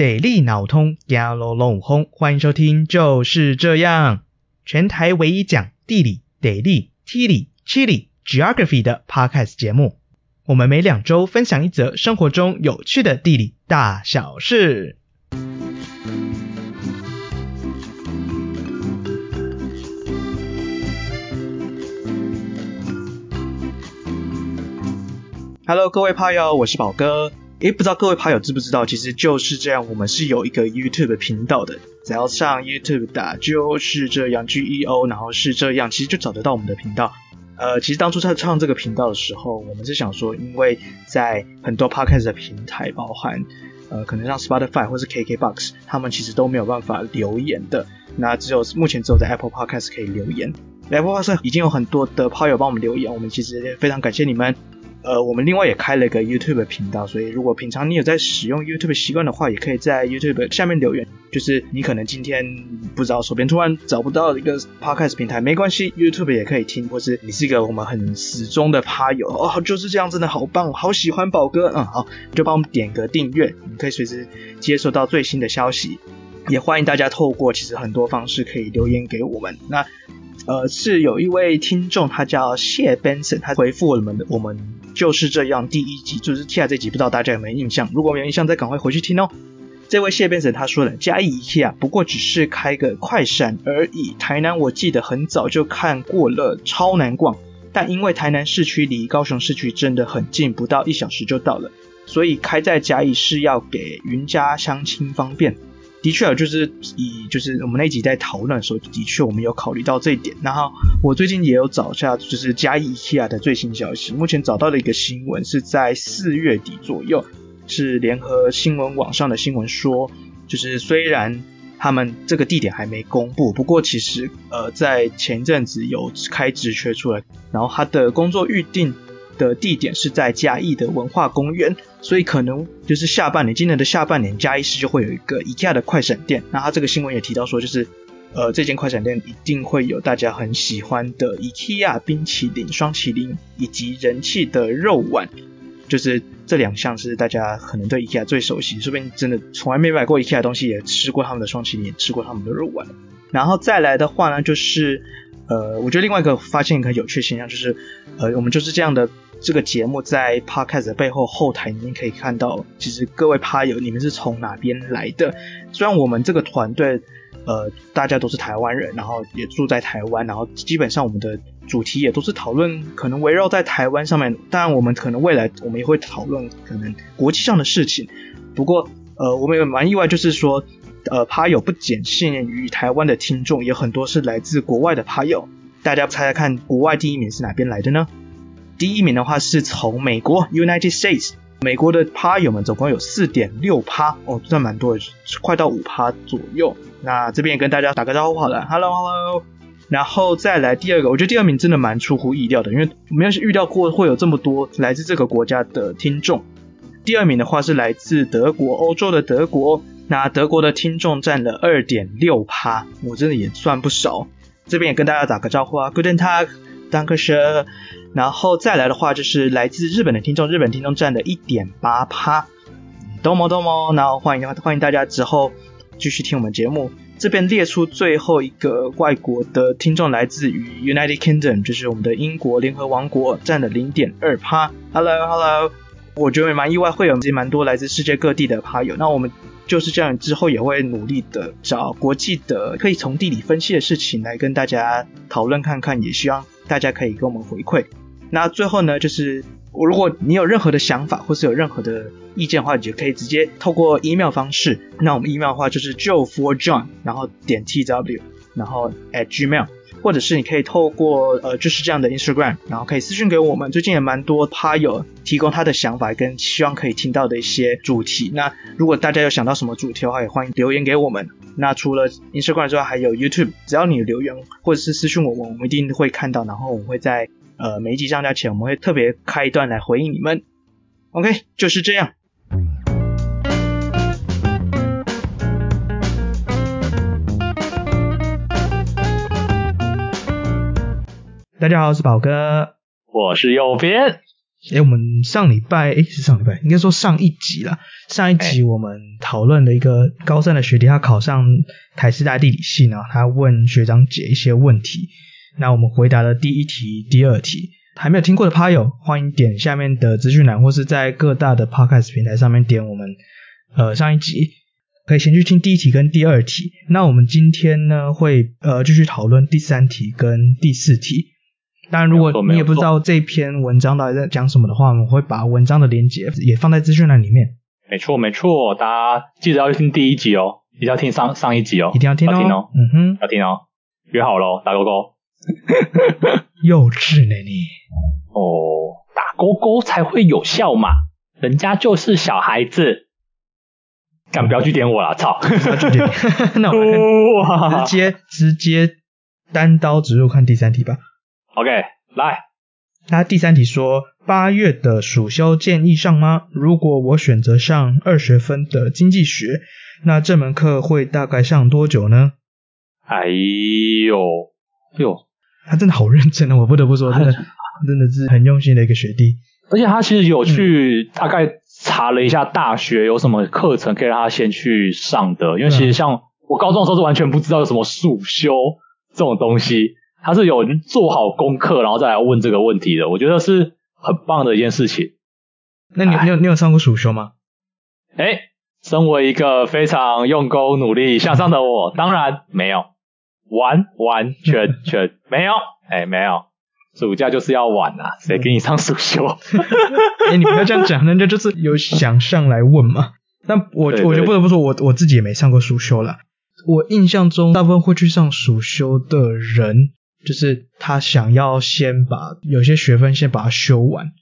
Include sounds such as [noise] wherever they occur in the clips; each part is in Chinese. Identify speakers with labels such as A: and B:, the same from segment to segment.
A: 地理脑通，压啰啰轰！欢迎收听，就是这样，全台唯一讲地理、地理、地理、地理、geography 的 podcast 节目。我们每两周分享一则生活中有趣的地理大小事。Hello，各位趴友，我是宝哥。诶，不知道各位趴友知不知道，其实就是这样，我们是有一个 YouTube 频道的，只要上 YouTube 打就是这样 G E O，然后是这样，其实就找得到我们的频道。呃，其实当初在创这个频道的时候，我们是想说，因为在很多 Podcast 的平台，包含呃可能像 Spotify 或是 KKBox，他们其实都没有办法留言的，那只有目前只有在 Apple Podcast 可以留言。Apple Podcast 已经有很多的趴友帮我们留言，我们其实非常感谢你们。呃，我们另外也开了一个 YouTube 频道，所以如果平常你有在使用 YouTube 习惯的话，也可以在 YouTube 下面留言。就是你可能今天不知道手边突然找不到一个 Podcast 平台，没关系，YouTube 也可以听。或是你是一个我们很始终的趴友哦，就是这样，真的好棒，好喜欢宝哥，嗯，好，就帮我们点个订阅，你可以随时接收到最新的消息。也欢迎大家透过其实很多方式可以留言给我们。那呃，是有一位听众，他叫谢 Benson，他回复我们的我们。就是这样，第一集就是 TIA 这集，不知道大家有没有印象？如果没有印象，再赶快回去听哦。这位谢变神他说了，嘉义 IKEA 不过只是开个快闪而已。台南我记得很早就看过了，超难逛。但因为台南市区离高雄市区真的很近，不到一小时就到了，所以开在嘉义是要给云家乡亲方便。的确啊，就是以就是我们那一集在讨论的时候，的确我们有考虑到这一点。然后我最近也有找一下，就是嘉义 IKEA 的最新消息。目前找到的一个新闻是在四月底左右，是联合新闻网上的新闻说，就是虽然他们这个地点还没公布，不过其实呃在前阵子有开直缺出来，然后他的工作预定的地点是在嘉义的文化公园。所以可能就是下半年，今年的下半年，加一市就会有一个 IKEA 的快闪店。那他这个新闻也提到说，就是呃，这间快闪店一定会有大家很喜欢的 IKEA 冰淇淋、双淇淋以及人气的肉丸，就是这两项是大家可能对 IKEA 最熟悉。说不定真的从来没买过 IKEA 的东西，也吃过他们的双淇淋，也吃过他们的肉丸。然后再来的话呢，就是呃，我觉得另外一个发现一个有趣现象，就是呃，我们就是这样的。这个节目在 Podcast 的背后后台里面可以看到，其实各位趴友，你们是从哪边来的？虽然我们这个团队，呃，大家都是台湾人，然后也住在台湾，然后基本上我们的主题也都是讨论可能围绕在台湾上面。当然，我们可能未来我们也会讨论可能国际上的事情。不过，呃，我们也蛮意外，就是说，呃，趴友不仅限于台湾的听众，也很多是来自国外的趴友。大家猜猜看，国外第一名是哪边来的呢？第一名的话是从美国 United States，美国的趴友们总共有四点六趴哦，算蛮多的，快到五趴左右。那这边也跟大家打个招呼好了，Hello Hello。然后再来第二个，我觉得第二名真的蛮出乎意料的，因为没有预料过会有这么多来自这个国家的听众。第二名的话是来自德国，欧洲的德国，那德国的听众占了二点六趴，我真的也算不少。这边也跟大家打个招呼啊，Guten Tag，Dankeschön。然后再来的话，就是来自日本的听众，日本听众占了一点八趴，どうもどうも，然后欢迎欢迎大家之后继续听我们节目。这边列出最后一个外国的听众，来自于 United Kingdom，就是我们的英国联合王国，占了零点二趴。Hello Hello，我觉得也蛮意外，会有蛮多来自世界各地的趴友。那我们就是这样，之后也会努力的找国际的可以从地理分析的事情来跟大家讨论看看，也希望大家可以给我们回馈。 那最后呢，就是我如果你有任何的想法或是有任何的意见的话，你就可以直接透过 email 方式。那我们 email 的话就是 joe for john 然后点 tw，然后 at gmail，或者是你可以透过呃就是这样的 Instagram，然后可以私讯给我们。最近也蛮多趴友提供他的想法跟希望可以听到的一些主题。那如果大家有想到什么主题的话，也欢迎留言给我们。那除了 Instagram 之外，还有 YouTube，只要你留言或者是私讯我们，我们一定会看到，然后我们会在。呃，每一集上架前，我们会特别开一段来回应你们。OK，就是这样。大家好，我是宝哥，
B: 我是右边。
A: 哎，我们上礼拜，哎，是上礼拜，应该说上一集啦。上一集我们讨论的一个高三的学弟，他考上台师大地理系呢，他问学长姐一些问题。那我们回答了第一题、第二题。还没有听过的趴友，欢迎点下面的资讯栏，或是在各大的 podcast 平台上面点我们呃上一集，可以先去听第一题跟第二题。那我们今天呢，会呃继续讨论第三题跟第四题。当然，如果你也不知道这篇文章到底在讲什么的话，我们会把文章的连接也放在资讯栏里面。
B: 没错，没错，大家记得要听第一集哦，一定要听上上一集哦，
A: 一定要听哦，
B: 要听哦，
A: 嗯哼，
B: 要听哦，约好喽，打勾勾。[laughs]
A: 幼稚呢你？
B: 哦，打勾勾才会有效嘛，人家就是小孩子。敢，不要去点我了，操！不要去点，[laughs]
A: 那我们直接直接单刀直入看第三题吧。
B: OK，来，
A: 他第三题说，八月的暑修建议上吗？如果我选择上二学分的经济学，那这门课会大概上多久呢？
B: 哎呦，哎呦，
A: 他真的好认真啊！我不得不说，真的真的是很用心的一个学弟。
B: 而且他其实有去大概查了一下大学有什么课程可以让他先去上的，因为其实像我高中的时候是完全不知道有什么暑修这种东西。他是有做好功课，然后再来问这个问题的，我觉得是很棒的一件事情。
A: 那你你有你有上过暑修吗？
B: 哎，身为一个非常用功、努力向上的我，当然没有，完完全全没有。[laughs] 哎，没有，暑假就是要玩啊，谁给你上暑修？[laughs]
A: 哎，你不要这样讲，人家就是有想上来问嘛。但我我觉得不得不说，我我自己也没上过暑修啦。我印象中，大部分会去上暑修的人。就是他想要先把有些学分先把它修完，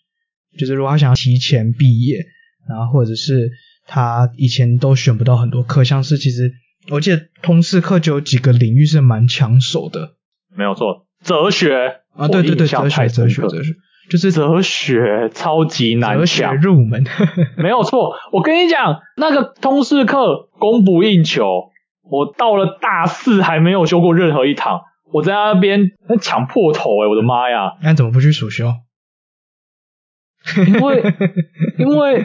A: 就是如果他想要提前毕业，然后或者是他以前都选不到很多课，像是其实我记得通识课就有几个领域是蛮抢手的，
B: 没有错，哲学
A: 啊，对对对，哲学哲学哲学，就是
B: 哲学超级
A: 难学入门，[laughs] [laughs]
B: 没有错，我跟你讲，那个通识课供不应求，我到了大四还没有修过任何一堂。我在那边抢破头哎、欸、我的妈呀！
A: 那怎么不去暑修？
B: 因为因为，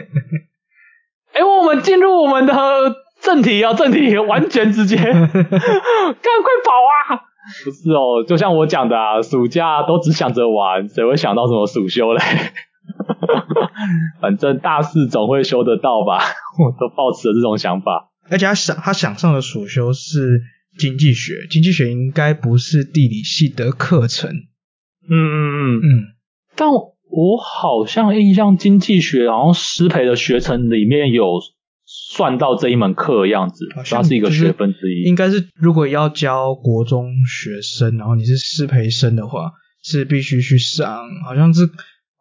B: 哎、欸，我们进入我们的正题啊，正题完全直接，[laughs] 赶快跑啊！不是哦，就像我讲的啊，暑假都只想着玩，谁会想到什么暑修嘞？[laughs] 反正大四总会修得到吧，[laughs] 我都抱持了这种想法。
A: 而且他想他想上的暑修是。经济学，经济学应该不是地理系的课程。
B: 嗯嗯嗯嗯。但我好像印象经济学好像师培的学程里面有算到这一门课的样子，它是一个学分之一。
A: 应该是如果要教国中学生，然后你是师培生的话，是必须去上，好像是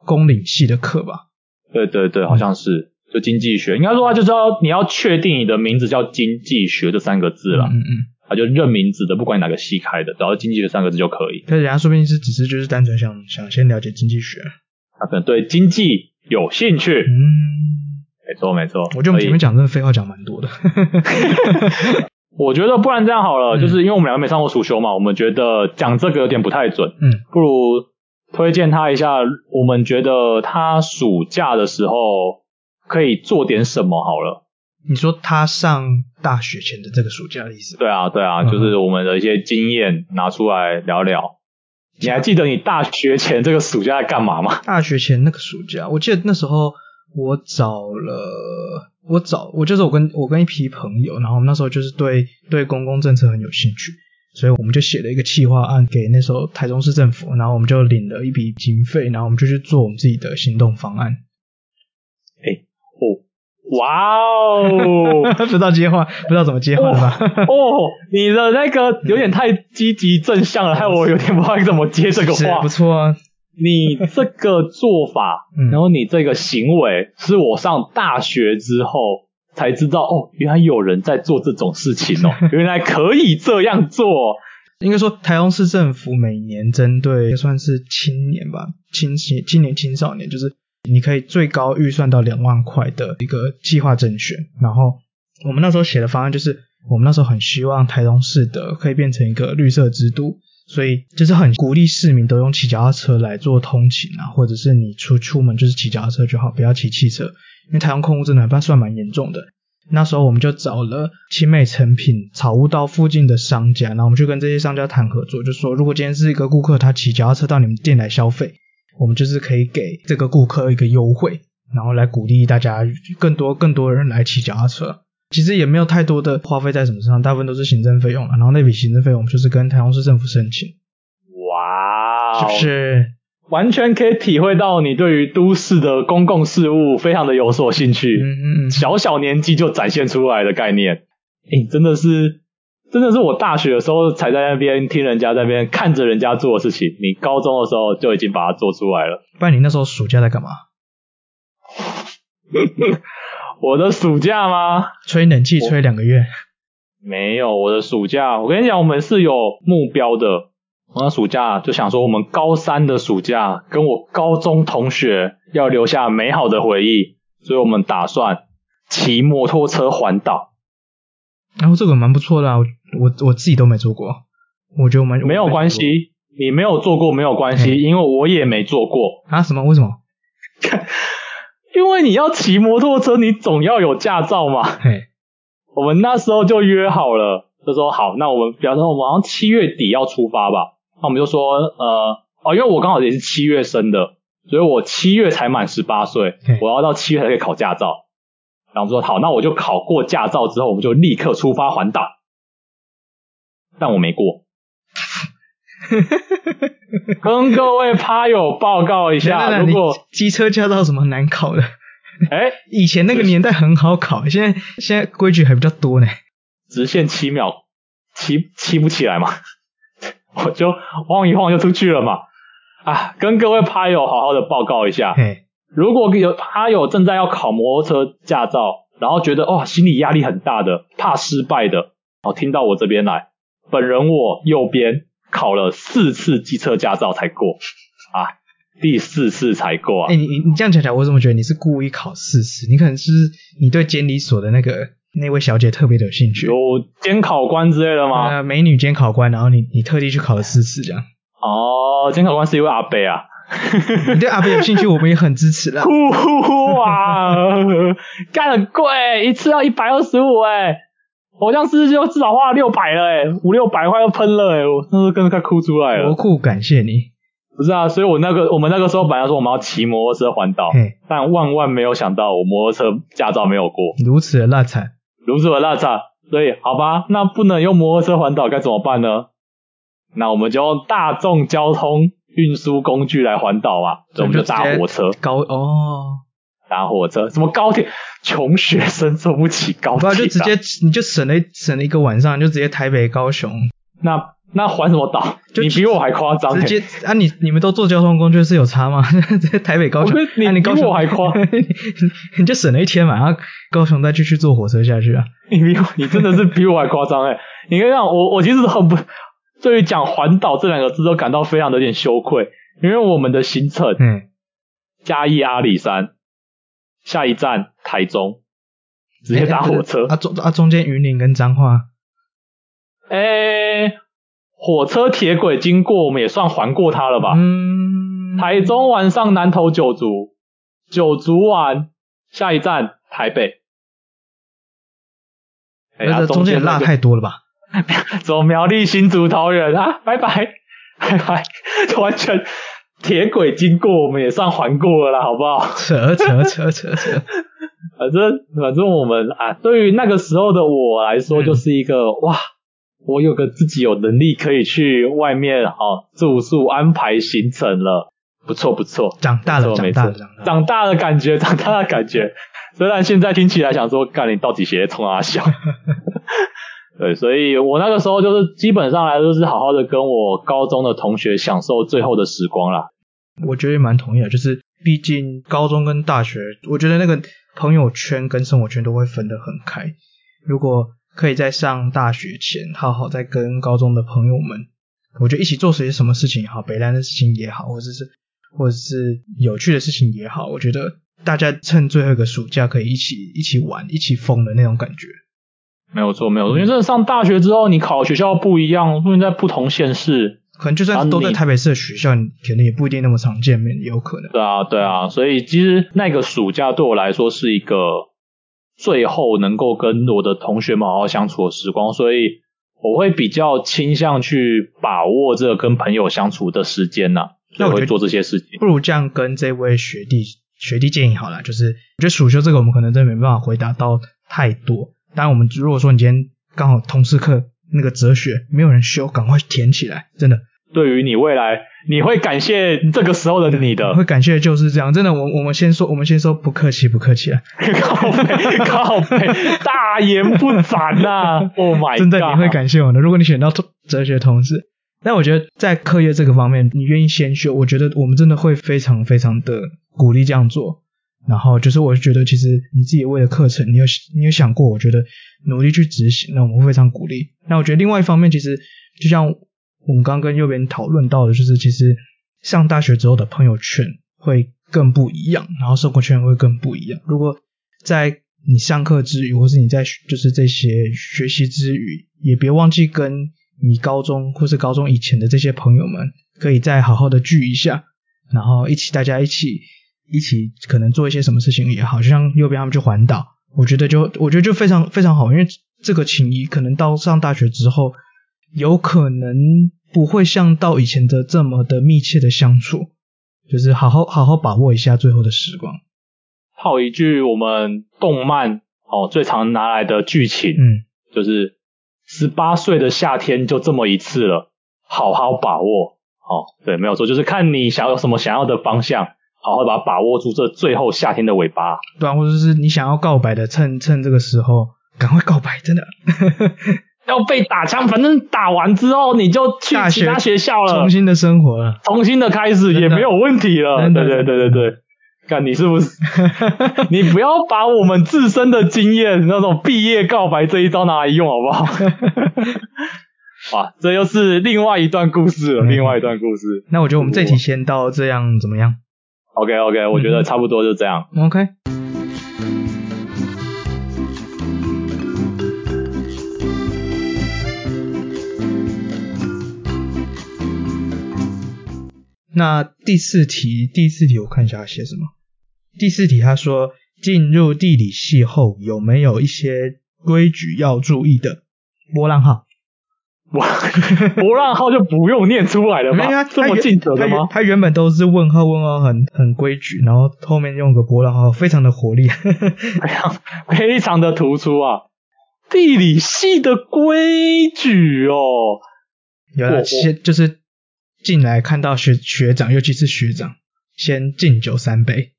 A: 公领系的课吧？
B: 对对对，好像是。就经济学，应该说它就是要你要确定你的名字叫经济学这三个字了。嗯嗯。他就认名字的，不管你哪个系开的，只要经济学三个字就可以。
A: 可是人家说不定是只是就是单纯想想先了解经济学，
B: 他可能对经济有兴趣。嗯，没错没错。
A: 我觉得我们前面讲真的废话讲蛮多的。
B: 我觉得不然这样好了，嗯、就是因为我们两个没上过暑修嘛，我们觉得讲这个有点不太准。嗯，不如推荐他一下，我们觉得他暑假的时候可以做点什么好了。
A: 你说他上大学前的这个暑假的意思？
B: 对啊，对啊，就是我们的一些经验拿出来聊聊。你还记得你大学前这个暑假在干嘛吗？
A: 大学前那个暑假，我记得那时候我找了，我找我就是我跟我跟一批朋友，然后我们那时候就是对对公共政策很有兴趣，所以我们就写了一个企划案给那时候台中市政府，然后我们就领了一笔经费，然后我们就去做我们自己的行动方案。
B: 哎，哦哇哦！[laughs]
A: 不知道接话，不知道怎么接话？
B: 哦，你的那个有点太积极正向了，害我有点不知道怎么接这个话。
A: 不错啊，
B: 你这个做法，[laughs] 然后你这个行为，是我上大学之后才知道哦，原来有人在做这种事情哦，[laughs] 原来可以这样做。
A: 应该说，台中市政府每年针对算是青年吧，青青青年青少年，就是。你可以最高预算到两万块的一个计划甄选，然后我们那时候写的方案就是，我们那时候很希望台中市的可以变成一个绿色之都，所以就是很鼓励市民都用骑脚踏车来做通勤啊，或者是你出出门就是骑脚踏车就好，不要骑汽车，因为台湾空污真的还算蛮严重的。那时候我们就找了清美成品草悟道附近的商家，然后我们就跟这些商家谈合作，就说如果今天是一个顾客，他骑脚踏车到你们店来消费，我们就是可以给这个顾客一个优惠，然后来鼓励大家更多更多人来骑脚踏车。其实也没有太多的花费在什么上，大部分都是行政费用了。然后那笔行政费用就是跟台中市政府申请。
B: 哇，
A: 是不是？
B: 完全可以体会到你对于都市的公共事务非常的有所兴趣。
A: 嗯嗯嗯。
B: 小小年纪就展现出来的概念，诶，真的是，真的是我大学的时候才在那边听人家在那边看着人家做的事情，你高中的时候就已经把它做出来了。
A: 不然你那时候暑假在干嘛？[laughs]
B: 我的暑假吗？
A: 吹冷气吹两个月？
B: 没有，我的暑假，我跟你讲，我们是有目标的。我的暑假就想说，我们高三的暑假跟我高中同学要留下美好的回忆，所以我们打算骑摩托车环岛。
A: 然后这个蛮不错的啊，我我我自己都没做过，我觉得我们
B: 没有关系，你没有做过没有关系，因为我也没做过
A: 啊。什么？为什么？
B: 因为你要骑摩托车，你总要有驾照嘛。
A: 嘿，
B: 我们那时候就约好了，就说好，那我们比方说我们好像七月底要出发吧。那我们就说，呃，哦，因为我刚好也是七月生的，所以我七月才满十八岁，我要到七月才可以考驾照。然后我说好，那我就考过驾照之后，我们就立刻出发环岛。但我没过。[laughs] 跟各位趴友报告一下，如果
A: 机车驾照有什么难考的？
B: 哎、欸，[laughs]
A: 以前那个年代很好考，现在现在规矩还比较多呢。
B: 直线七秒，骑骑不起来嘛，[laughs] 我就晃一晃就出去了嘛。啊，跟各位趴友好好的报告一下，
A: 嘿，
B: 如果有趴友正在要考摩托车驾照，然后觉得哇、哦、心理压力很大的，怕失败的，哦，听到我这边来，本人我右边。考了四次机车驾照才过啊，第四次才过啊！
A: 哎、欸，你你你这样讲讲，我怎么觉得你是故意考四次？你可能是你对监理所的那个那位小姐特别的有兴趣，
B: 有监考官之类的吗？
A: 呃，美女监考官，然后你你特地去考了四次这样。
B: 哦，监考官是一位阿伯啊，
A: 你对阿伯有兴趣，[laughs] 我们也很支持啦。
B: 哇，干很贵，一次要一百二十五哎。我这样是就至少花了六百了哎，五六百块要喷了哎，我那时候跟着快哭出来了。
A: 国库感谢你。
B: 不是啊，所以我那个我们那个时候本来说我们要骑摩托车环岛，但万万没有想到我摩托车驾照没有过，
A: 如此的烂惨，
B: 如此的烂惨。所以好吧，那不能用摩托车环岛该怎么办呢？那我们就用大众交通运输工具来环岛啊，所以我们就搭火车。
A: 高哦。
B: 搭火车，什么高铁？穷学生坐不起高铁，
A: 就直接你就省了省了一个晚上，就直接台北高雄。
B: 那那环什么岛？你比我还夸张。
A: 直接啊，你你们都坐交通工具是有差吗？[laughs] 直接台北高雄，
B: 你、啊、你比我还夸，[laughs]
A: 你就省了一天嘛，然后高雄再继续坐火车下去啊。
B: 你比我，你真的是比我还夸张诶。[laughs] 你看我我其实很不对于讲环岛这两个字都感到非常的有点羞愧，因为我们的行程，
A: 嗯，
B: 嘉义阿里山。下一站台中，直接搭火车。
A: 欸、啊中啊中间云林跟彰化，
B: 诶、欸、火车铁轨经过，我们也算环过它了吧？
A: 嗯。
B: 台中晚上南投九族，九族完下一站台北。
A: 哎、欸、呀，中间落太多了吧？[laughs]
B: 走苗栗新竹桃园啊，拜拜拜拜，[laughs] 完全。铁轨经过，我们也算环过了啦，好不好？
A: 扯扯扯扯扯，[laughs]
B: 反正反正我们啊，对于那个时候的我来说，就是一个、嗯、哇，我有个自己有能力可以去外面啊住宿安排行程了，不错不错，
A: 长大了，长大了，
B: 长大的感觉，[laughs] 长大的感觉。虽然现在听起来想说，干你到底写冲阿小？[laughs] 对，所以我那个时候就是基本上来说是好好的跟我高中的同学享受最后的时光啦。
A: 我觉得也蛮同意的，就是毕竟高中跟大学，我觉得那个朋友圈跟生活圈都会分得很开。如果可以在上大学前好好再跟高中的朋友们，我觉得一起做些什么事情也好，北烂的事情也好，或者是或者是有趣的事情也好，我觉得大家趁最后一个暑假可以一起一起玩、一起疯的那种感觉。
B: 没有错，没有错，因为真的上大学之后，你考学校不一样，因为在不同县市。
A: 可能就算都在台北市的学校，啊、你可能也不一定那么常见面，也有可能。
B: 对啊，对啊，所以其实那个暑假对我来说是一个最后能够跟我的同学们好好相处的时光，所以我会比较倾向去把握这个跟朋友相处的时间呐、啊，那我会做这些事情。
A: 不如这样跟这位学弟学弟建议好了，就是我觉得暑修这个我们可能真的没办法回答到太多。当然，我们如果说你今天刚好通识课。那个哲学没有人修，赶快填起来！真的，
B: 对于你未来，你会感谢这个时候的你的，
A: 会感谢就是这样。真的，我我们先说，我们先说不客气，不客气啊！[laughs]
B: 靠背靠背，大言不惭呐、啊！Oh my god！[laughs]
A: 真的你会感谢我的。如果你选到哲学同志，但我觉得在课业这个方面，你愿意先修，我觉得我们真的会非常非常的鼓励这样做。然后就是，我觉得其实你自己为了课程，你有你有想过，我觉得努力去执行，那我们会非常鼓励。那我觉得另外一方面，其实就像我们刚跟右边讨论到的，就是其实上大学之后的朋友圈会更不一样，然后生活圈会更不一样。如果在你上课之余，或是你在就是这些学习之余，也别忘记跟你高中或是高中以前的这些朋友们，可以再好好的聚一下，然后一起大家一起。一起可能做一些什么事情也好，就像右边他们去环岛，我觉得就我觉得就非常非常好，因为这个情谊可能到上大学之后，有可能不会像到以前的这么的密切的相处，就是好好好好把握一下最后的时光。
B: 套一句我们动漫哦最常拿来的剧情，
A: 嗯，
B: 就是十八岁的夏天就这么一次了，好好把握。哦，对，没有错，就是看你想要什么想要的方向。好好把把握住这最后夏天的尾巴，
A: 对啊，或者是你想要告白的，趁趁这个时候赶快告白，真的
B: 要被打枪，反正打完之后你就去其他学校了，
A: 重新的生活了，
B: 重新的开始也没有问题了。对对对对对，看你是不是？[laughs] 你不要把我们自身的经验那种毕业告白这一招拿来用好不好？[laughs] 哇，这又是另外一段故事了，另外一段故事。
A: 那我觉得我们这题先到这样怎么样
B: ？OK OK，我觉得差不多就这样。
A: 嗯、OK。那第四题，第四题我看一下他写什么。第四题他说，进入地理系后有没有一些规矩要注意的？波浪号。
B: 哇，[laughs] 波浪号就不用念出来了吗？这么尽责的吗？
A: 他原本都是问号，问号很很规矩，然后后面用个波浪号，非常的活力，[laughs]
B: 非常非常的突出啊！地理系的规矩哦，
A: 有了，先就是进来看到学学长，尤其是学长，先敬酒三杯。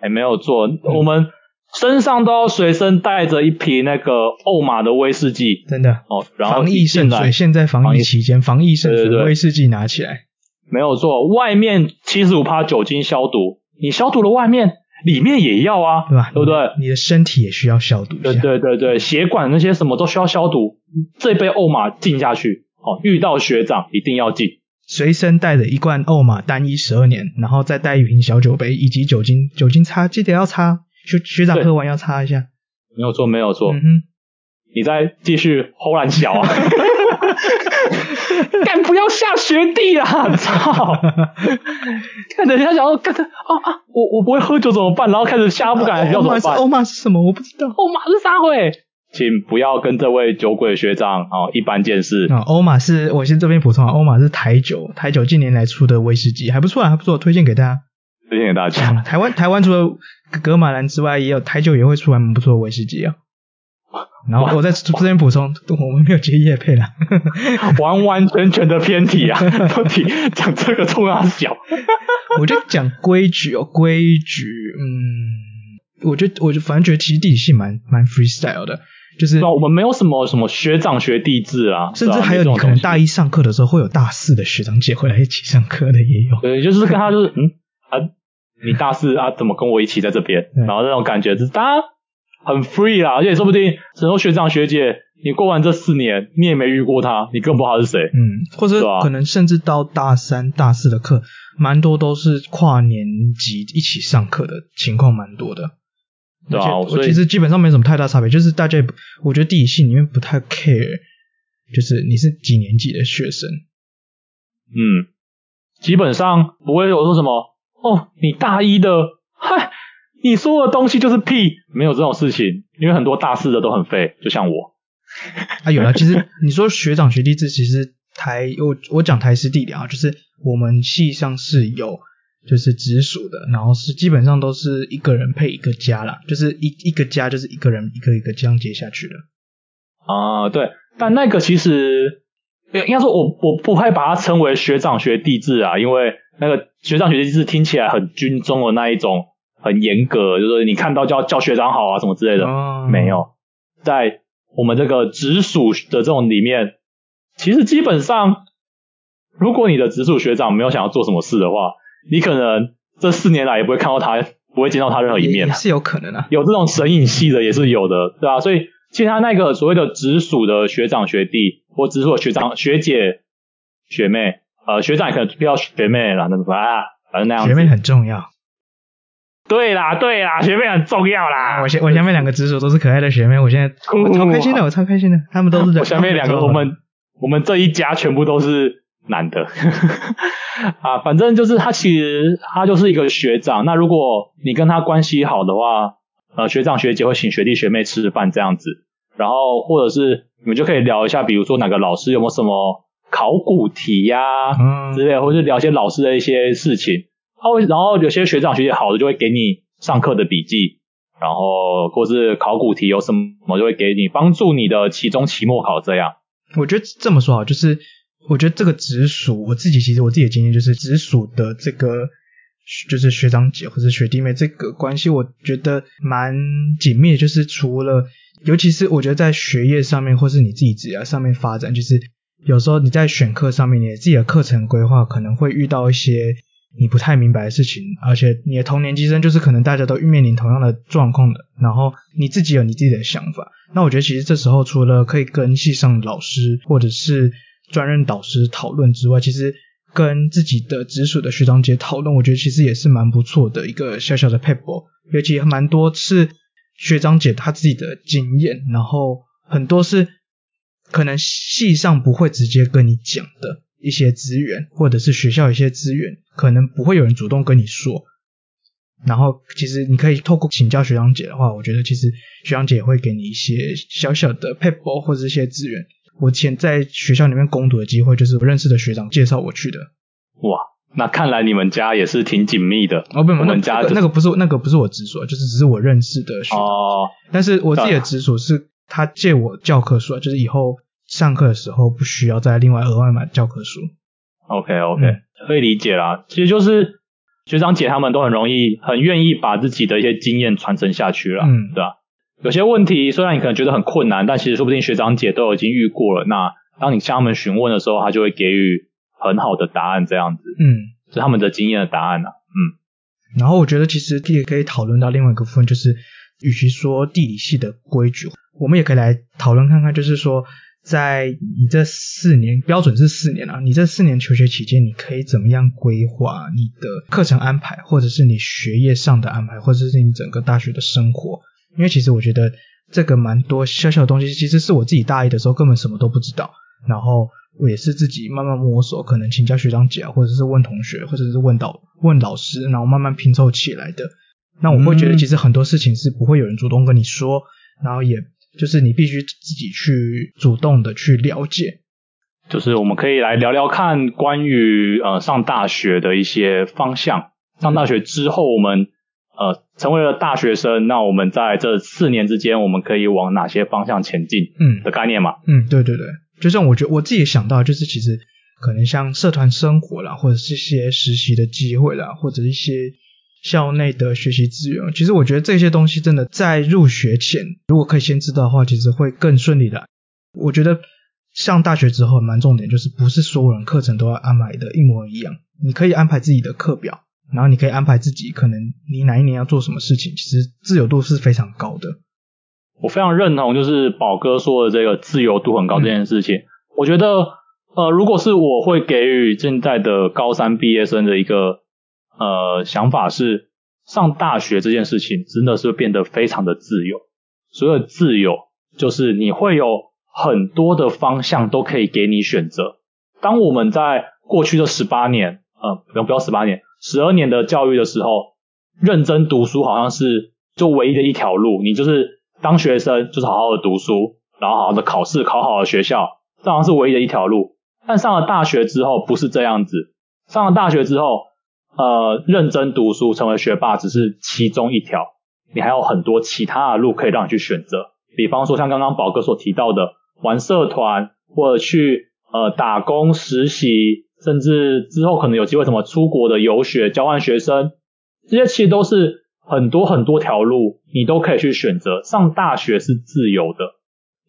B: 哎，没有错，嗯、我们。身上都要随身带着一瓶那个欧玛的威士忌，
A: 真的
B: 哦。然后
A: 防疫圣水，现在防疫期间，防疫圣水威士忌拿起来，
B: 没有错。外面七十五趴酒精消毒，你消毒了外面，里面也要啊，
A: 对吧？
B: 对不对？
A: 你的身体也需要消毒。
B: 对对对对，血管那些什么都需要消毒。这杯欧玛敬下去，哦，遇到学长一定要敬。
A: 随身带着一罐欧玛单一十二年，然后再带一瓶小酒杯以及酒精，酒精擦记得要擦。学学长喝完要擦一下，
B: 没有错，没有错。
A: 嗯哼，
B: 你再继续齁烂小啊！[laughs] 干不要吓学弟啊！操！[laughs] 看人家想要干他啊啊！我我不会喝酒怎么办？然后开始吓不敢要怎么办？
A: 欧玛是什么？我不知道。
B: 欧玛是啥会？请不要跟这位酒鬼学长哦一般见识。
A: 啊，欧玛是我先这边补充啊，欧玛是台酒，台酒近年来出的威士忌还不错啊，还不错，推荐给大家。
B: 推荐给大家。
A: 台湾台湾除了格马兰之外，也有台酒也会出还蛮不错的威士忌啊。然后我在这边补充，我们没有接叶配啦，[laughs]
B: 完完全全的偏题啊！[laughs] 到底讲这个冲三小？
A: 我就讲规矩哦，规矩，嗯，我觉得我就反正觉得其实地理系蛮蛮 freestyle 的，就是
B: 我们没有什么什么学长学弟制啊，
A: 甚至还有你可能大一上课的时候会有大四的学长姐回来一起上课的也有，
B: 对，就是跟他就是嗯。啊，你大四啊，怎么跟我一起在这边？[laughs] 然后那种感觉就是，大家很 free 啦，而且说不定很多学长学姐，你过完这四年，你也没遇过他，你更不知道他是谁。
A: 嗯，或者可能甚至到大三、大四的课，蛮多都是跨年级一起上课的情况，蛮多的。
B: 对啊，
A: 我其实基本上没什么太大差别，就是大家我觉得地理系里面不太 care，就是你是几年级的学生。
B: 嗯，基本上不会有说什么哦，你大一的，嗨，你说的东西就是屁，没有这种事情，因为很多大四的都很废，就像我。
A: 啊，有了，其实你说学长学弟制，其实台我我讲台师地理啊，就是我们系上是有就是直属的，然后是基本上都是一个人配一个家啦，就是一一个家就是一个人一个一个这样接下去的。
B: 啊，对，但那个其实应该说我我不会把它称为学长学弟制啊，因为那个学长学弟制听起来很军中的那一种，很严格，就是你看到叫叫学长好啊什么之类的，哦、没有在。我们这个直属的这种里面，其实基本上，如果你的直属学长没有想要做什么事的话，你可能这四年来也不会看到他，不会见到他任何一面。
A: 也是有可能啊，
B: 有这种神隐系的也是有的，对吧？所以其实他那个所谓的直属的学长学弟，或直属的学长学姐学妹，呃，学长也可能比较学妹啦，那怎么办啊？反正那样。
A: 学妹很重要。
B: 对啦，对啦，学妹很重要啦。
A: 我前我前面两个直属都是可爱的学妹，我现在我超开心的，我超开心的。他们都是
B: 我前面两个，[laughs] 我们我们这一家全部都是男的 [laughs] 啊。反正就是他其实他就是一个学长。那如果你跟他关系好的话，呃，学长学姐会请学弟学妹吃饭这样子，然后或者是你们就可以聊一下，比如说哪个老师有没有什么考古题呀、之类，或者是聊一些老师的一些事情。他会，然后有些学长学姐好的就会给你上课的笔记，然后或是考古题有什么就会给你帮助你的期中、期末考这样。
A: 我觉得这么说啊，就是我觉得这个直属，我自己其实我自己的经验就是直属的这个就是学长姐或者学弟妹这个关系，我觉得蛮紧密。就是除了，尤其是我觉得在学业上面或是你自己职业上面发展，就是有时候你在选课上面，你自己的课程规划可能会遇到一些。你不太明白的事情，而且你的同年级生就是可能大家都面临同样的状况的，然后你自己有你自己的想法。那我觉得其实这时候除了可以跟系上老师或者是专任导师讨论之外，其实跟自己的直属的学长姐讨论，我觉得其实也是蛮不错的一个小小的撇步。尤其蛮多是学长姐她自己的经验，然后很多是可能系上不会直接跟你讲的。一些资源，或者是学校一些资源，可能不会有人主动跟你说。然后，其实你可以透过请教学长姐的话，我觉得其实学长姐也会给你一些小小的撇步或者一些资源。我前在学校里面攻读的机会，就是我认识的学长介绍我去的。
B: 哇，那看来你们家也是挺紧密的。
A: 哦，不，我们家、就是、那个不是那个不是我直属，就是只是我认识的学长。哦。但是我自己的直属是他借我教科书，就是以后。上课的时候不需要再另外额外买教科书。
B: OK OK，嗯，可以理解啦。其实就是学长姐他们都很容易、很愿意把自己的一些经验传承下去了，嗯，对吧？有些问题虽然你可能觉得很困难，但其实说不定学长姐都已经遇过了。那当你向他们询问的时候，他就会给予很好的答案，这样子，嗯，是他们的经验的答案啦，嗯。
A: 然后我觉得其实也可以讨论到另外一个部分，就是与其说地理系的规矩，我们也可以来讨论看看，就是说。在你这四年，标准是四年啊，你这四年求学期间，你可以怎么样规划你的课程安排，或者是你学业上的安排，或者是你整个大学的生活？因为其实我觉得这个蛮多小小的东西，其实是我自己大一的时候根本什么都不知道，然后我也是自己慢慢摸索，可能请教学长姐啊，或者是问同学，或者是问导问老师，然后慢慢拼凑起来的。那我会觉得其实很多事情是不会有人主动跟你说，然后也。就是你必须自己去主动的去了解，
B: 就是我们可以来聊聊看关于呃上大学的一些方向。上大学之后，我们呃成为了大学生，那我们在这四年之间，我们可以往哪些方向前进？嗯，的概念嘛。
A: 嗯，对对对，就像我觉得我自己想到，就是其实可能像社团生活啦，或者是一些实习的机会啦，或者一些。校内的学习资源，其实我觉得这些东西真的在入学前，如果可以先知道的话，其实会更顺利的。我觉得上大学之后蛮重点，就是不是所有人课程都要安排的一模一样，你可以安排自己的课表，然后你可以安排自己可能你哪一年要做什么事情，其实自由度是非常高的。
B: 我非常认同，就是宝哥说的这个自由度很高这件事情。我觉得，呃，如果是我会给予现在的高三毕业生的一个。呃，想法是上大学这件事情真的是变得非常的自由。所谓自由，就是你会有很多的方向都可以给你选择。当我们在过去的十八年，呃，不用不要十八年，十二年的教育的时候，认真读书好像是就唯一的一条路，你就是当学生就是好好的读书，然后好好的考试，考好了学校，这好像是唯一的一条路。但上了大学之后不是这样子，上了大学之后，呃，认真读书成为学霸只是其中一条，你还有很多其他的路可以让你去选择。比方说像刚刚宝哥所提到的，玩社团或者去呃打工实习，甚至之后可能有机会什么出国的游学交换学生，这些其实都是很多很多条路，你都可以去选择。上大学是自由的，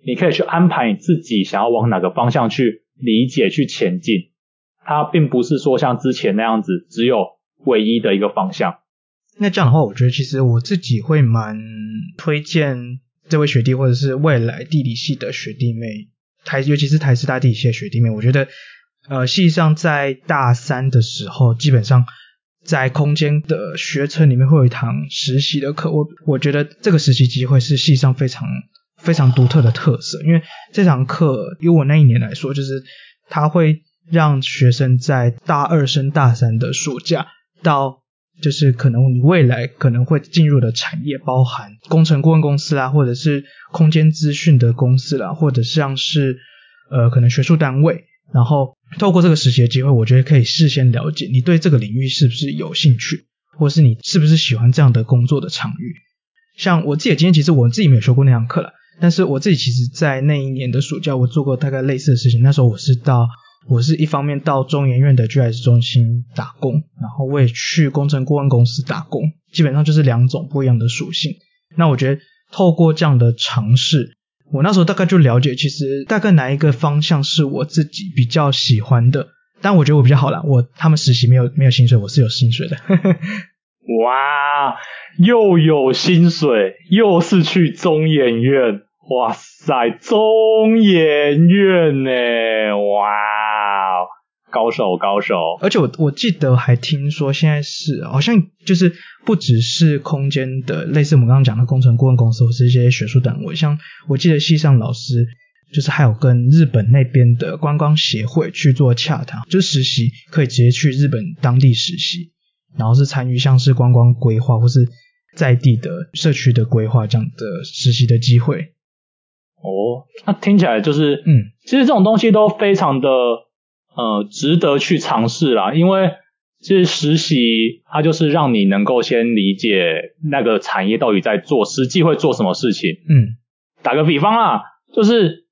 B: 你可以去安排你自己想要往哪个方向去理解、去前进。它并不是说像之前那样子只有唯一的一个方向。
A: 那这样的话，我觉得其实我自己会蛮推荐这位学弟，或者是未来地理系的学弟妹，台尤其是台师大地理系的学弟妹，我觉得。呃，系上在大三的时候，基本上在空间的学程里面会有一堂实习的课。我我觉得这个实习机会是系上非常非常独特的特色，因为这堂课，以我那一年来说，就是它会让学生在大二升大三的暑假，到就是可能你未来可能会进入的产业，包含工程顾问公司啦，或者是空间资讯的公司啦，或者像是呃可能学术单位。然后透过这个实习的机会，我觉得可以事先了解你对这个领域是不是有兴趣，或是你是不是喜欢这样的工作的场域。像我自己的经验，其实我自己没有修过那堂课了，但是我自己其实在那一年的暑假，我做过大概类似的事情。那时候我是到，我是一方面到中研院的 GIS 中心打工，然后我也去工程顾问公司打工，基本上就是两种不一样的属性。那我觉得透过这样的尝试。我那时候大概就了解，其实大概哪一个方向是我自己比较喜欢的。但我觉得我比较好了，我他们实习没有没有薪水，我是有薪水的。[laughs]
B: 哇，又有薪水，又是去中研院，哇塞，中研院呢，哇。高手，高手！
A: 而且我我记得还听说，现在是好像就是不只是空间的，类似我们刚刚讲的工程顾问公司或是一些学术单位，像我记得系上老师就是还有跟日本那边的观光协会去做洽谈，就是实习可以直接去日本当地实习，然后是参与像是观光规划或是在地的社区的规划这样的实习的机会。
B: 哦，那听起来就是，嗯，其实这种东西都非常的。呃，值得去尝试啦，因为其实实习它就是让你能够先理解那个产业到底在做，实际会做什么事情。
A: 嗯，
B: 打个比方啊，就是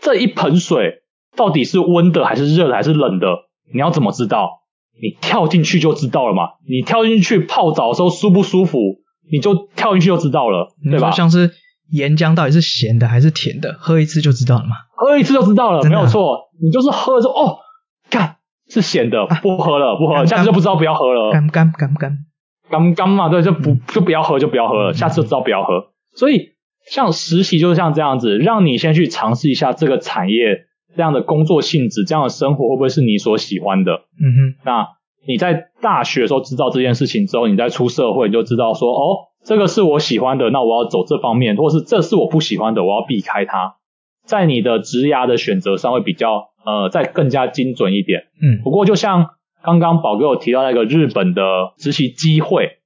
B: 这一盆水到底是温的还是热的还是冷的，你要怎么知道？你跳进去就知道了嘛。你跳进去泡澡的时候舒不舒服，你就跳进去就知道了，对吧？
A: 像是岩浆到底是咸的还是甜的，喝一次就知道了嘛。
B: 喝一次就知道了，没有错。你就是喝了之后哦。干是咸的，不喝了，不喝了，下次就不知道不要喝了。
A: 干干干干
B: 干干嘛，对，就不就不要喝，就不要喝了，下次就知道不要喝。所以像实习就是像这样子，让你先去尝试一下这个产业这样的工作性质，这样的生活会不会是你所喜欢的？
A: 嗯哼。
B: 那你在大学的时候知道这件事情之后，你再出社会你就知道说，哦，这个是我喜欢的，那我要走这方面，或是这是我不喜欢的，我要避开它。在你的职涯的选择上会比较。呃，再更加精准一点。
A: 嗯，
B: 不过就像刚刚宝哥有提到那个日本的实习机会，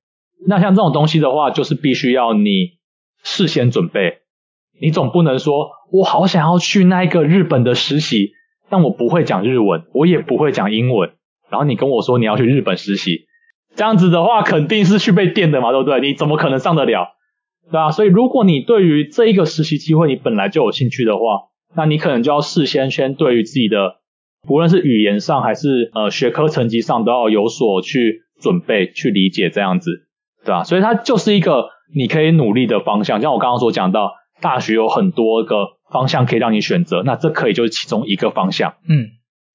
B: 那像这种东西的话，就是必须要你事先准备。你总不能说我好想要去那一个日本的实习，但我不会讲日文，我也不会讲英文，然后你跟我说你要去日本实习，这样子的话肯定是去被电的嘛，对不对？你怎么可能上得了？对吧？所以如果你对于这一个实习机会你本来就有兴趣的话，那你可能就要事先先对于自己的，不论是语言上还是呃学科成绩上，都要有所去准备、去理解这样子，对吧？所以它就是一个你可以努力的方向。像我刚刚所讲到，大学有很多个方向可以让你选择，那这可以就是其中一个方向。
A: 嗯，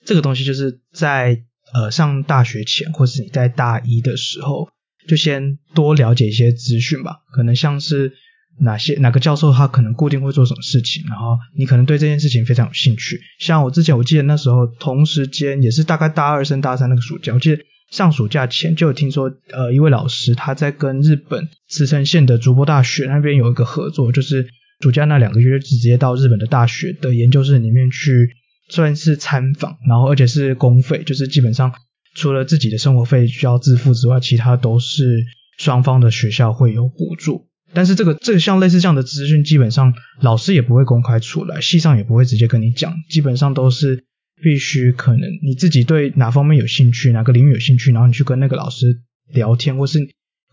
A: 这个东西就是在呃上大学前，或是你在大一的时候，就先多了解一些资讯吧，可能像是。哪些哪个教授他可能固定会做什么事情，然后你可能对这件事情非常有兴趣。像我之前我记得那时候同时间也是大概大二升大三那个暑假，我记得上暑假前就有听说，呃，一位老师他在跟日本茨城县的筑波大学那边有一个合作，就是暑假那两个月就直接到日本的大学的研究室里面去算是参访，然后而且是公费，就是基本上除了自己的生活费需要自付之外，其他都是双方的学校会有补助。但是这个这个像类似这样的资讯，基本上老师也不会公开出来，系上也不会直接跟你讲，基本上都是必须可能你自己对哪方面有兴趣，哪个领域有兴趣，然后你去跟那个老师聊天，或是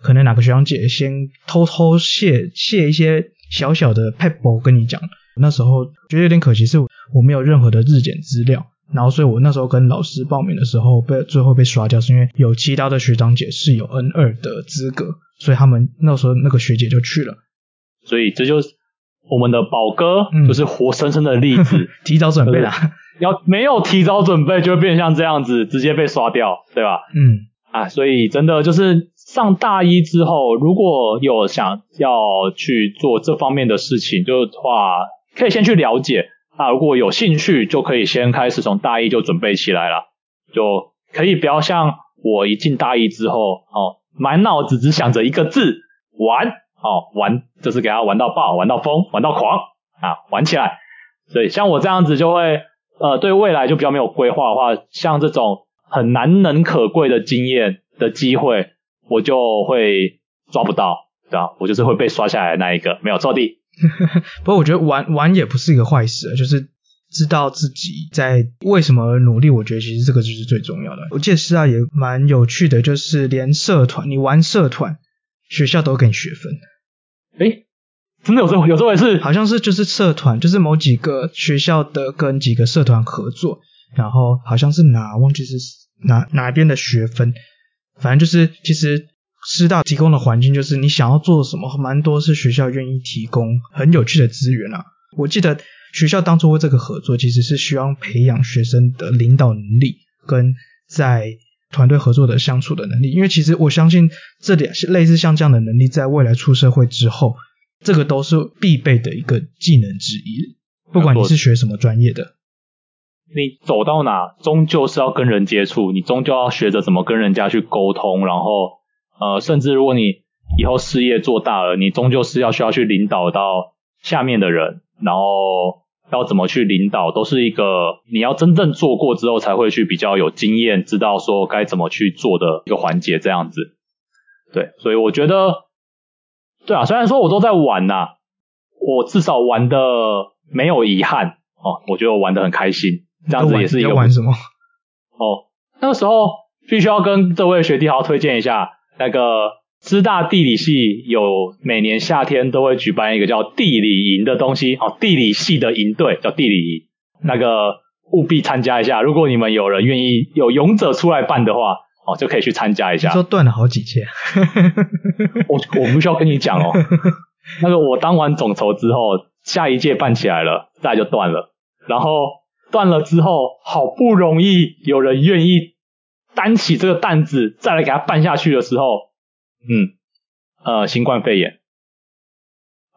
A: 可能哪个学长姐先偷偷泄泄一些小小的撇步跟你讲。那时候觉得有点可惜，是我没有任何的日检资料，然后所以我那时候跟老师报名的时候被最后被刷掉，是因为有其他的学长姐是有 N 二的资格。所以他们那时候那个学姐就去了，
B: 所以这就是我们的宝哥，就是活生生的例子。嗯、[laughs]
A: 提早准备了，
B: 要没有提早准备，就会变成像这样子，直接被刷掉，对吧？
A: 嗯，
B: 啊，所以真的就是上大一之后，如果有想要去做这方面的事情，就的话可以先去了解。啊，如果有兴趣，就可以先开始从大一就准备起来了，就可以不要像我一进大一之后哦。满脑子只想着一个字玩哦，玩就是给他玩到爆，玩到疯，玩到狂啊，玩起来。所以像我这样子就会呃，对未来就比较没有规划的话，像这种很难能可贵的经验的机会，我就会抓不到，对吧？我就是会被刷下来的那一个，没有错的。[laughs]
A: 不过我觉得玩玩也不是一个坏事，就是。知道自己在为什么而努力，我觉得其实这个就是最重要的。我记得师大也蛮有趣的，就是连社团，你玩社团，学校都给你学分。
B: 诶，真的有这有这回事？
A: 好像是就是社团，就是某几个学校的跟几个社团合作，然后好像是哪忘记是哪哪边的学分，反正就是其实师大提供的环境就是你想要做什么，蛮多是学校愿意提供很有趣的资源啊。我记得。学校当初为这个合作，其实是希望培养学生的领导能力跟在团队合作的相处的能力。因为其实我相信这点类似像这样的能力，在未来出社会之后，这个都是必备的一个技能之一。不管你是学什么专业的，
B: 你走到哪，终究是要跟人接触，你终究要学着怎么跟人家去沟通。然后，呃，甚至如果你以后事业做大了，你终究是要需要去领导到下面的人。然后要怎么去领导，都是一个你要真正做过之后才会去比较有经验，知道说该怎么去做的一个环节，这样子。对，所以我觉得，对啊，虽然说我都在玩呐、啊，我至少玩的没有遗憾哦，我觉得我玩的很开心，这样子也是一个。
A: 玩，玩什么？
B: 哦，那个时候必须要跟这位学弟好好推荐一下那个。师大地理系有每年夏天都会举办一个叫地理营的东西，哦，地理系的营队叫地理营，那个务必参加一下。如果你们有人愿意，有勇者出来办的话，哦，就可以去参加一下。
A: 说断了好几届，[laughs]
B: 我我不需要跟你讲哦。[laughs] 那个我当完总筹之后，下一届办起来了，再来就断了。然后断了之后，好不容易有人愿意担起这个担子，再来给他办下去的时候。嗯，呃，新冠肺炎，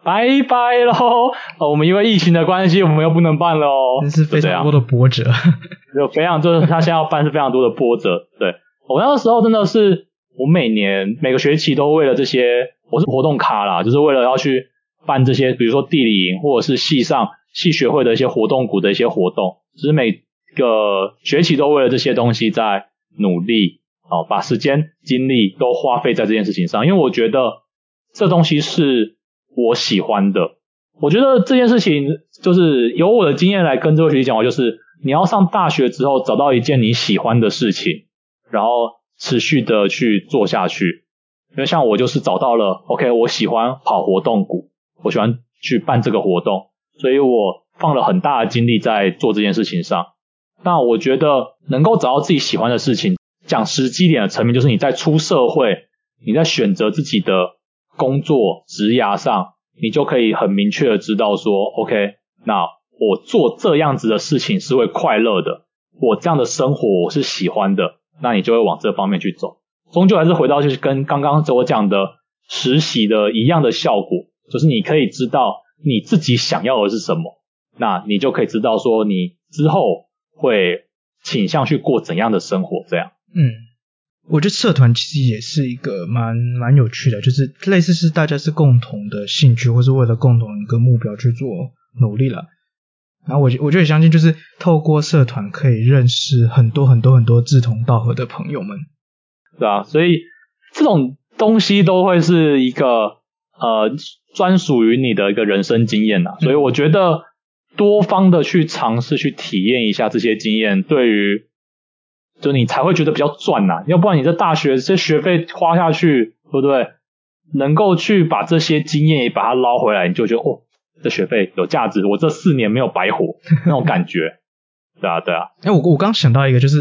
B: 拜拜喽！我们因为疫情的关系，我们又不能办了哦。
A: 这是非常多的波折，[laughs]
B: 有非常就是他现在要办是非常多的波折。对，我那个时候真的是，我每年每个学期都为了这些，我是活动咖啦，就是为了要去办这些，比如说地理营或者是系上系学会的一些活动股的一些活动，就是每个学期都为了这些东西在努力。哦，把时间精力都花费在这件事情上，因为我觉得这东西是我喜欢的。我觉得这件事情就是由我的经验来跟这位学弟讲话，就是你要上大学之后找到一件你喜欢的事情，然后持续的去做下去。因为像我就是找到了，OK，我喜欢跑活动股，我喜欢去办这个活动，所以我放了很大的精力在做这件事情上。那我觉得能够找到自己喜欢的事情。讲实际点的层面，就是你在出社会，你在选择自己的工作职涯上，你就可以很明确的知道说，OK，那我做这样子的事情是会快乐的，我这样的生活我是喜欢的，那你就会往这方面去走。终究还是回到就是跟刚刚我讲的实习的一样的效果，就是你可以知道你自己想要的是什么，那你就可以知道说你之后会倾向去过怎样的生活，这样。
A: 嗯，我觉得社团其实也是一个蛮蛮有趣的，就是类似是大家是共同的兴趣，或是为了共同一个目标去做努力了。然后我我就也相信，就是透过社团可以认识很多很多很多志同道合的朋友们。
B: 对啊，所以这种东西都会是一个呃专属于你的一个人生经验呐。所以我觉得多方的去尝试去体验一下这些经验，对于就你才会觉得比较赚呐。要不然你这大学这学费花下去，对不对？能够去把这些经验也把它捞回来，你就觉得哦。这学费有价值，我这四年没有白活那种感觉，[laughs] 对啊对啊。
A: 哎，我我刚想到一个，就是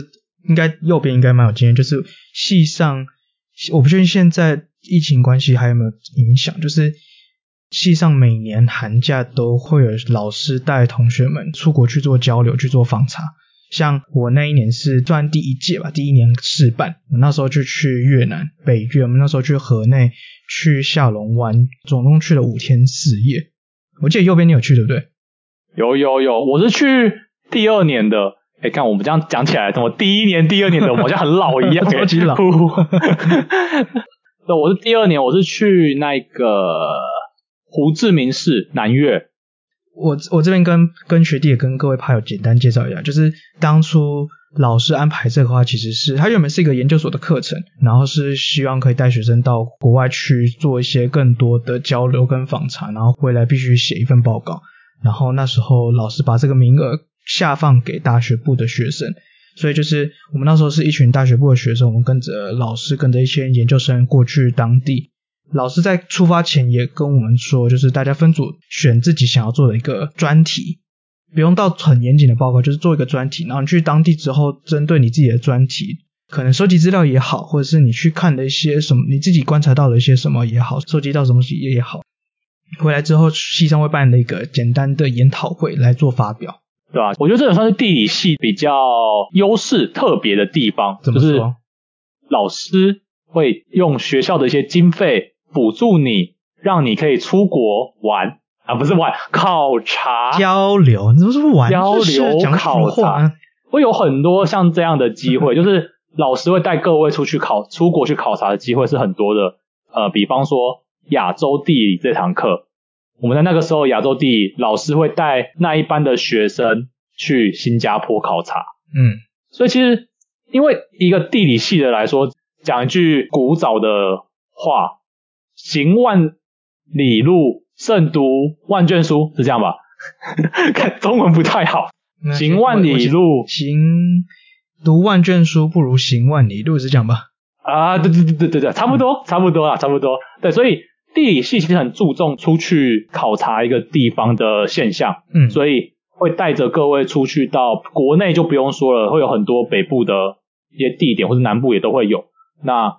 A: 应该右边应该蛮有经验，就是系上，我不确定现在疫情关系还有没有影响，就是系上每年寒假都会有老师带同学们出国去做交流，去做访查。像我那一年是算第一届吧，第一年试办，我那时候就去越南北越，我们那时候去河内，去下龙湾，总共去了五天四夜。我记得右边你有去对不对？
B: 有有有，我是去第二年的。哎，看我们这样讲起来，怎么第一年、第二年的我好像很老一样，[laughs]
A: 超级老。[laughs]
B: 对，我是第二年，我是去那个胡志明市南越。
A: 我我这边跟跟学弟也跟各位趴友简单介绍一下，就是当初。老师安排这个话，其实是他原本是一个研究所的课程，然后是希望可以带学生到国外去做一些更多的交流跟访查，然后回来必须写一份报告。然后那时候老师把这个名额下放给大学部的学生，所以就是我们那时候是一群大学部的学生，我们跟着老师跟着一些研究生过去当地。老师在出发前也跟我们说，就是大家分组选自己想要做的一个专题。不用到很严谨的报告，就是做一个专题，然后你去当地之后，针对你自己的专题，可能收集资料也好，或者是你去看的一些什么，你自己观察到的一些什么也好，收集到什么也好，回来之后系上会办的一个简单的研讨会来做发表，
B: 对吧？我觉得这也算是地理系比较优势特别的地方，
A: 怎么说？
B: 就是老师会用学校的一些经费补助你，让你可以出国玩。啊，不是玩，考察
A: 交流，你怎么说玩？
B: 交流考察，会有很多像这样的机会，[laughs] 就是老师会带各位出去考，出国去考察的机会是很多的。呃，比方说亚洲地理这堂课，我们在那个时候亚洲地理老师会带那一班的学生去新加坡考察。
A: 嗯，
B: 所以其实因为一个地理系的来说，讲一句古早的话，行万里路。胜读万卷书是这样吧？[laughs] 看中文不太好。行万里路，
A: 行读万卷书不如行万里路是这样吧？
B: 啊，对对对对对对，差不多，差不多啦，差不多。对，所以地理系其实很注重出去考察一个地方的现象，
A: 嗯，
B: 所以会带着各位出去到国内就不用说了，会有很多北部的一些地点，或者南部也都会有。那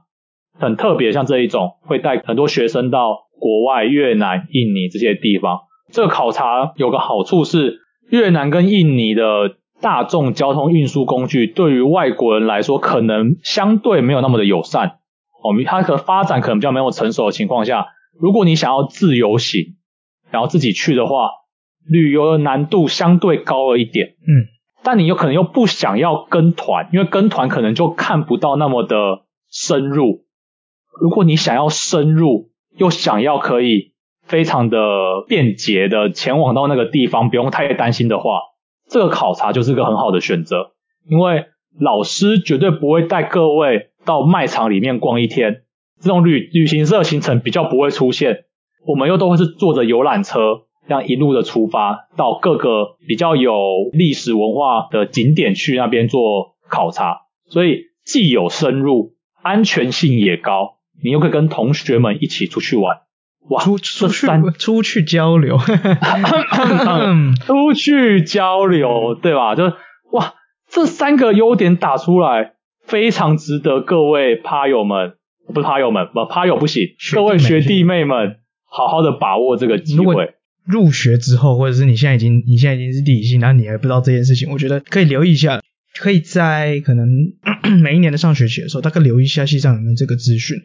B: 很特别，像这一种会带很多学生到。国外越南、印尼这些地方，这个考察有个好处是，越南跟印尼的大众交通运输工具对于外国人来说，可能相对没有那么的友善。哦，它可发展可能比较没有成熟的情况下，如果你想要自由行，然后自己去的话，旅游的难度相对高了一点。
A: 嗯，
B: 但你有可能又不想要跟团，因为跟团可能就看不到那么的深入。如果你想要深入，又想要可以非常的便捷的前往到那个地方，不用太担心的话，这个考察就是个很好的选择。因为老师绝对不会带各位到卖场里面逛一天，这种旅旅行社行程比较不会出现。我们又都会是坐着游览车，这样一路的出发到各个比较有历史文化的景点去那边做考察，所以既有深入，安全性也高。你又可以跟同学们一起出去玩，哇，
A: 出出去出去交流，[laughs]
B: 出去交流，对吧？就哇，这三个优点打出来，非常值得各位趴友们，不是趴友们，不趴友不行，各位学弟妹们，好好的把握这个机会。
A: 入学之后，或者是你现在已经你现在已经是地理系，然后你还不知道这件事情，我觉得可以留意一下，可以在可能 [coughs] 每一年的上学期的时候，大概留意一下系上有没有这个资讯。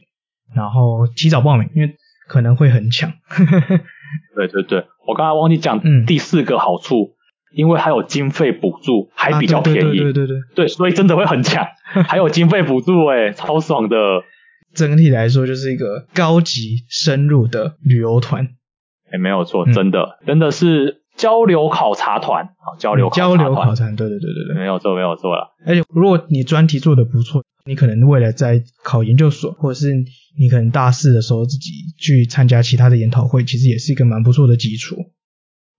A: 然后提早报名，因为可能会很抢。[laughs]
B: 对对对，我刚才忘记讲第四个好处，嗯、因为还有经费补助，还比较便宜。啊、对，对，对对对对。对，所以真的会很抢，[laughs] 还有经费补助，哎超爽的。
A: 整体来说，就是一个高级深入的旅游团。
B: 哎没有错，真的，嗯、真的是交流考察团啊，交流
A: 交流考察，对对对对对，
B: 没有错没有错了。
A: 而且如果你专题做的不错，你可能未来在考研究所，或者是你可能大四的时候自己去参加其他的研讨会，其实也是一个蛮不错的基础。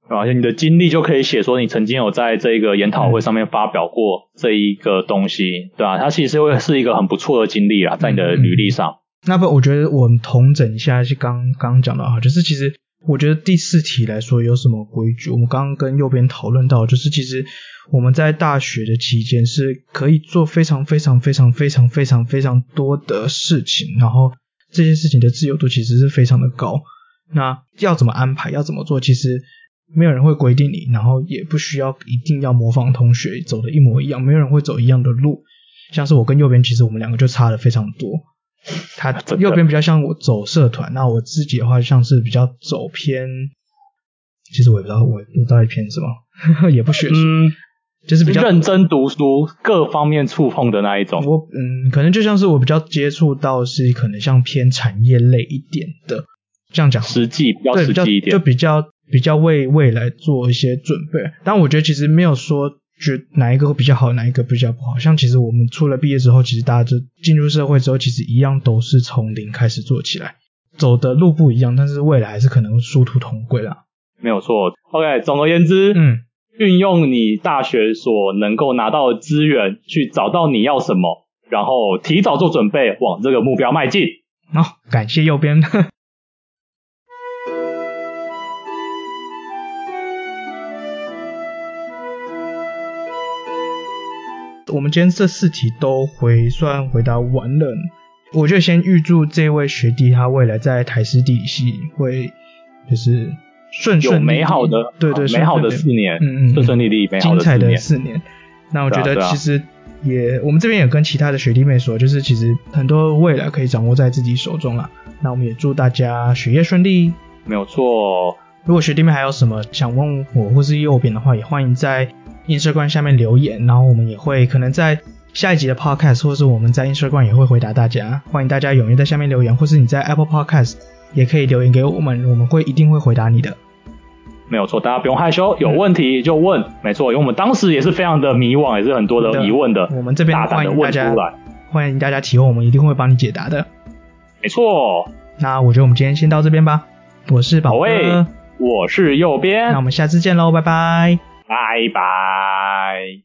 B: 而且你的经历就可以写说你曾经有在这个研讨会上面发表过这一个东西，嗯、对吧、啊？它其实会是一个很不错的经历啦，在你的履历上。
A: 嗯、那不，我觉得我们统整一下，是刚刚讲的哈，就是其实。我觉得第四题来说有什么规矩？我们刚刚跟右边讨论到，就是其实我们在大学的期间是可以做非常非常非常非常非常非常多的事情，然后这些事情的自由度其实是非常的高。那要怎么安排，要怎么做，其实没有人会规定你，然后也不需要一定要模仿同学走的一模一样，没有人会走一样的路。像是我跟右边，其实我们两个就差的非常多。他右边比较像我走社团，那我自己的话像是比较走偏，其实我也不知道我我到底偏什么，[laughs] 也不学术，嗯、就是比较
B: 认真读书，各方面触碰的那一种。
A: 我嗯，可能就像是我比较接触到是可能像偏产业类一点的，这样讲
B: 实际比较实际一点，
A: 就比较比较为未来做一些准备。但我觉得其实没有说。觉得哪一个会比较好，哪一个比较不好？像其实我们出了毕业之后，其实大家就进入社会之后，其实一样都是从零开始做起来，走的路不一样，但是未来还是可能殊途同归啦。
B: 没有错。OK，总而言之，嗯，运用你大学所能够拿到的资源，去找到你要什么，然后提早做准备，往这个目标迈进。
A: 好、哦，感谢右边。我们今天这四题都回算回答完了，我就先预祝这位学弟他未来在台师地理系会就是顺顺
B: 美好的
A: 对对
B: 美好的四年，嗯嗯顺顺利利美好的
A: 精彩的四年。那我觉得其实也、我们这边也跟其他的学弟妹说，就是其实很多未来可以掌握在自己手中啊。那我们也祝大家学业顺利，
B: 没有错。
A: 如果学弟妹还有什么想问我或是右边的话，也欢迎在。Instagram 下面留言，然后我们也会可能在下一集的 Podcast，或是我们在 Instagram 也会回答大家。欢迎大家踊跃在下面留言，或是你在 Apple Podcast 也可以留言给我们，我们会一定会回答你的。
B: 没有错，大家不用害羞，有问题就问。嗯、没错，因为我们当时也是非常的迷惘，也是很多的疑问的。
A: 我们这边欢迎大家，欢迎大家提问，我们一定会帮你解答的。
B: 没错，
A: 那我觉得我们今天先到这边吧。我是宝哥，
B: 我是右边，
A: 那我们下次见喽，拜拜。
B: 拜拜。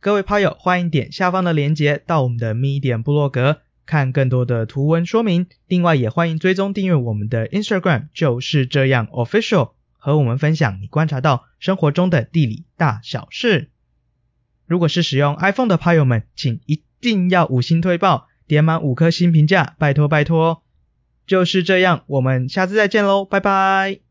A: 各位趴友，欢迎点下方的链接到我们的 Medium 部落格，看更多的图文说明。另外，也欢迎追踪订阅我们的 Instagram，就是这样 Official，和我们分享你观察到生活中的地理大小事。如果是使用 iPhone 的趴友们，请一定要五星推爆。点满五颗星评价，拜托拜托，就是这样，我们下次再见喽，拜拜。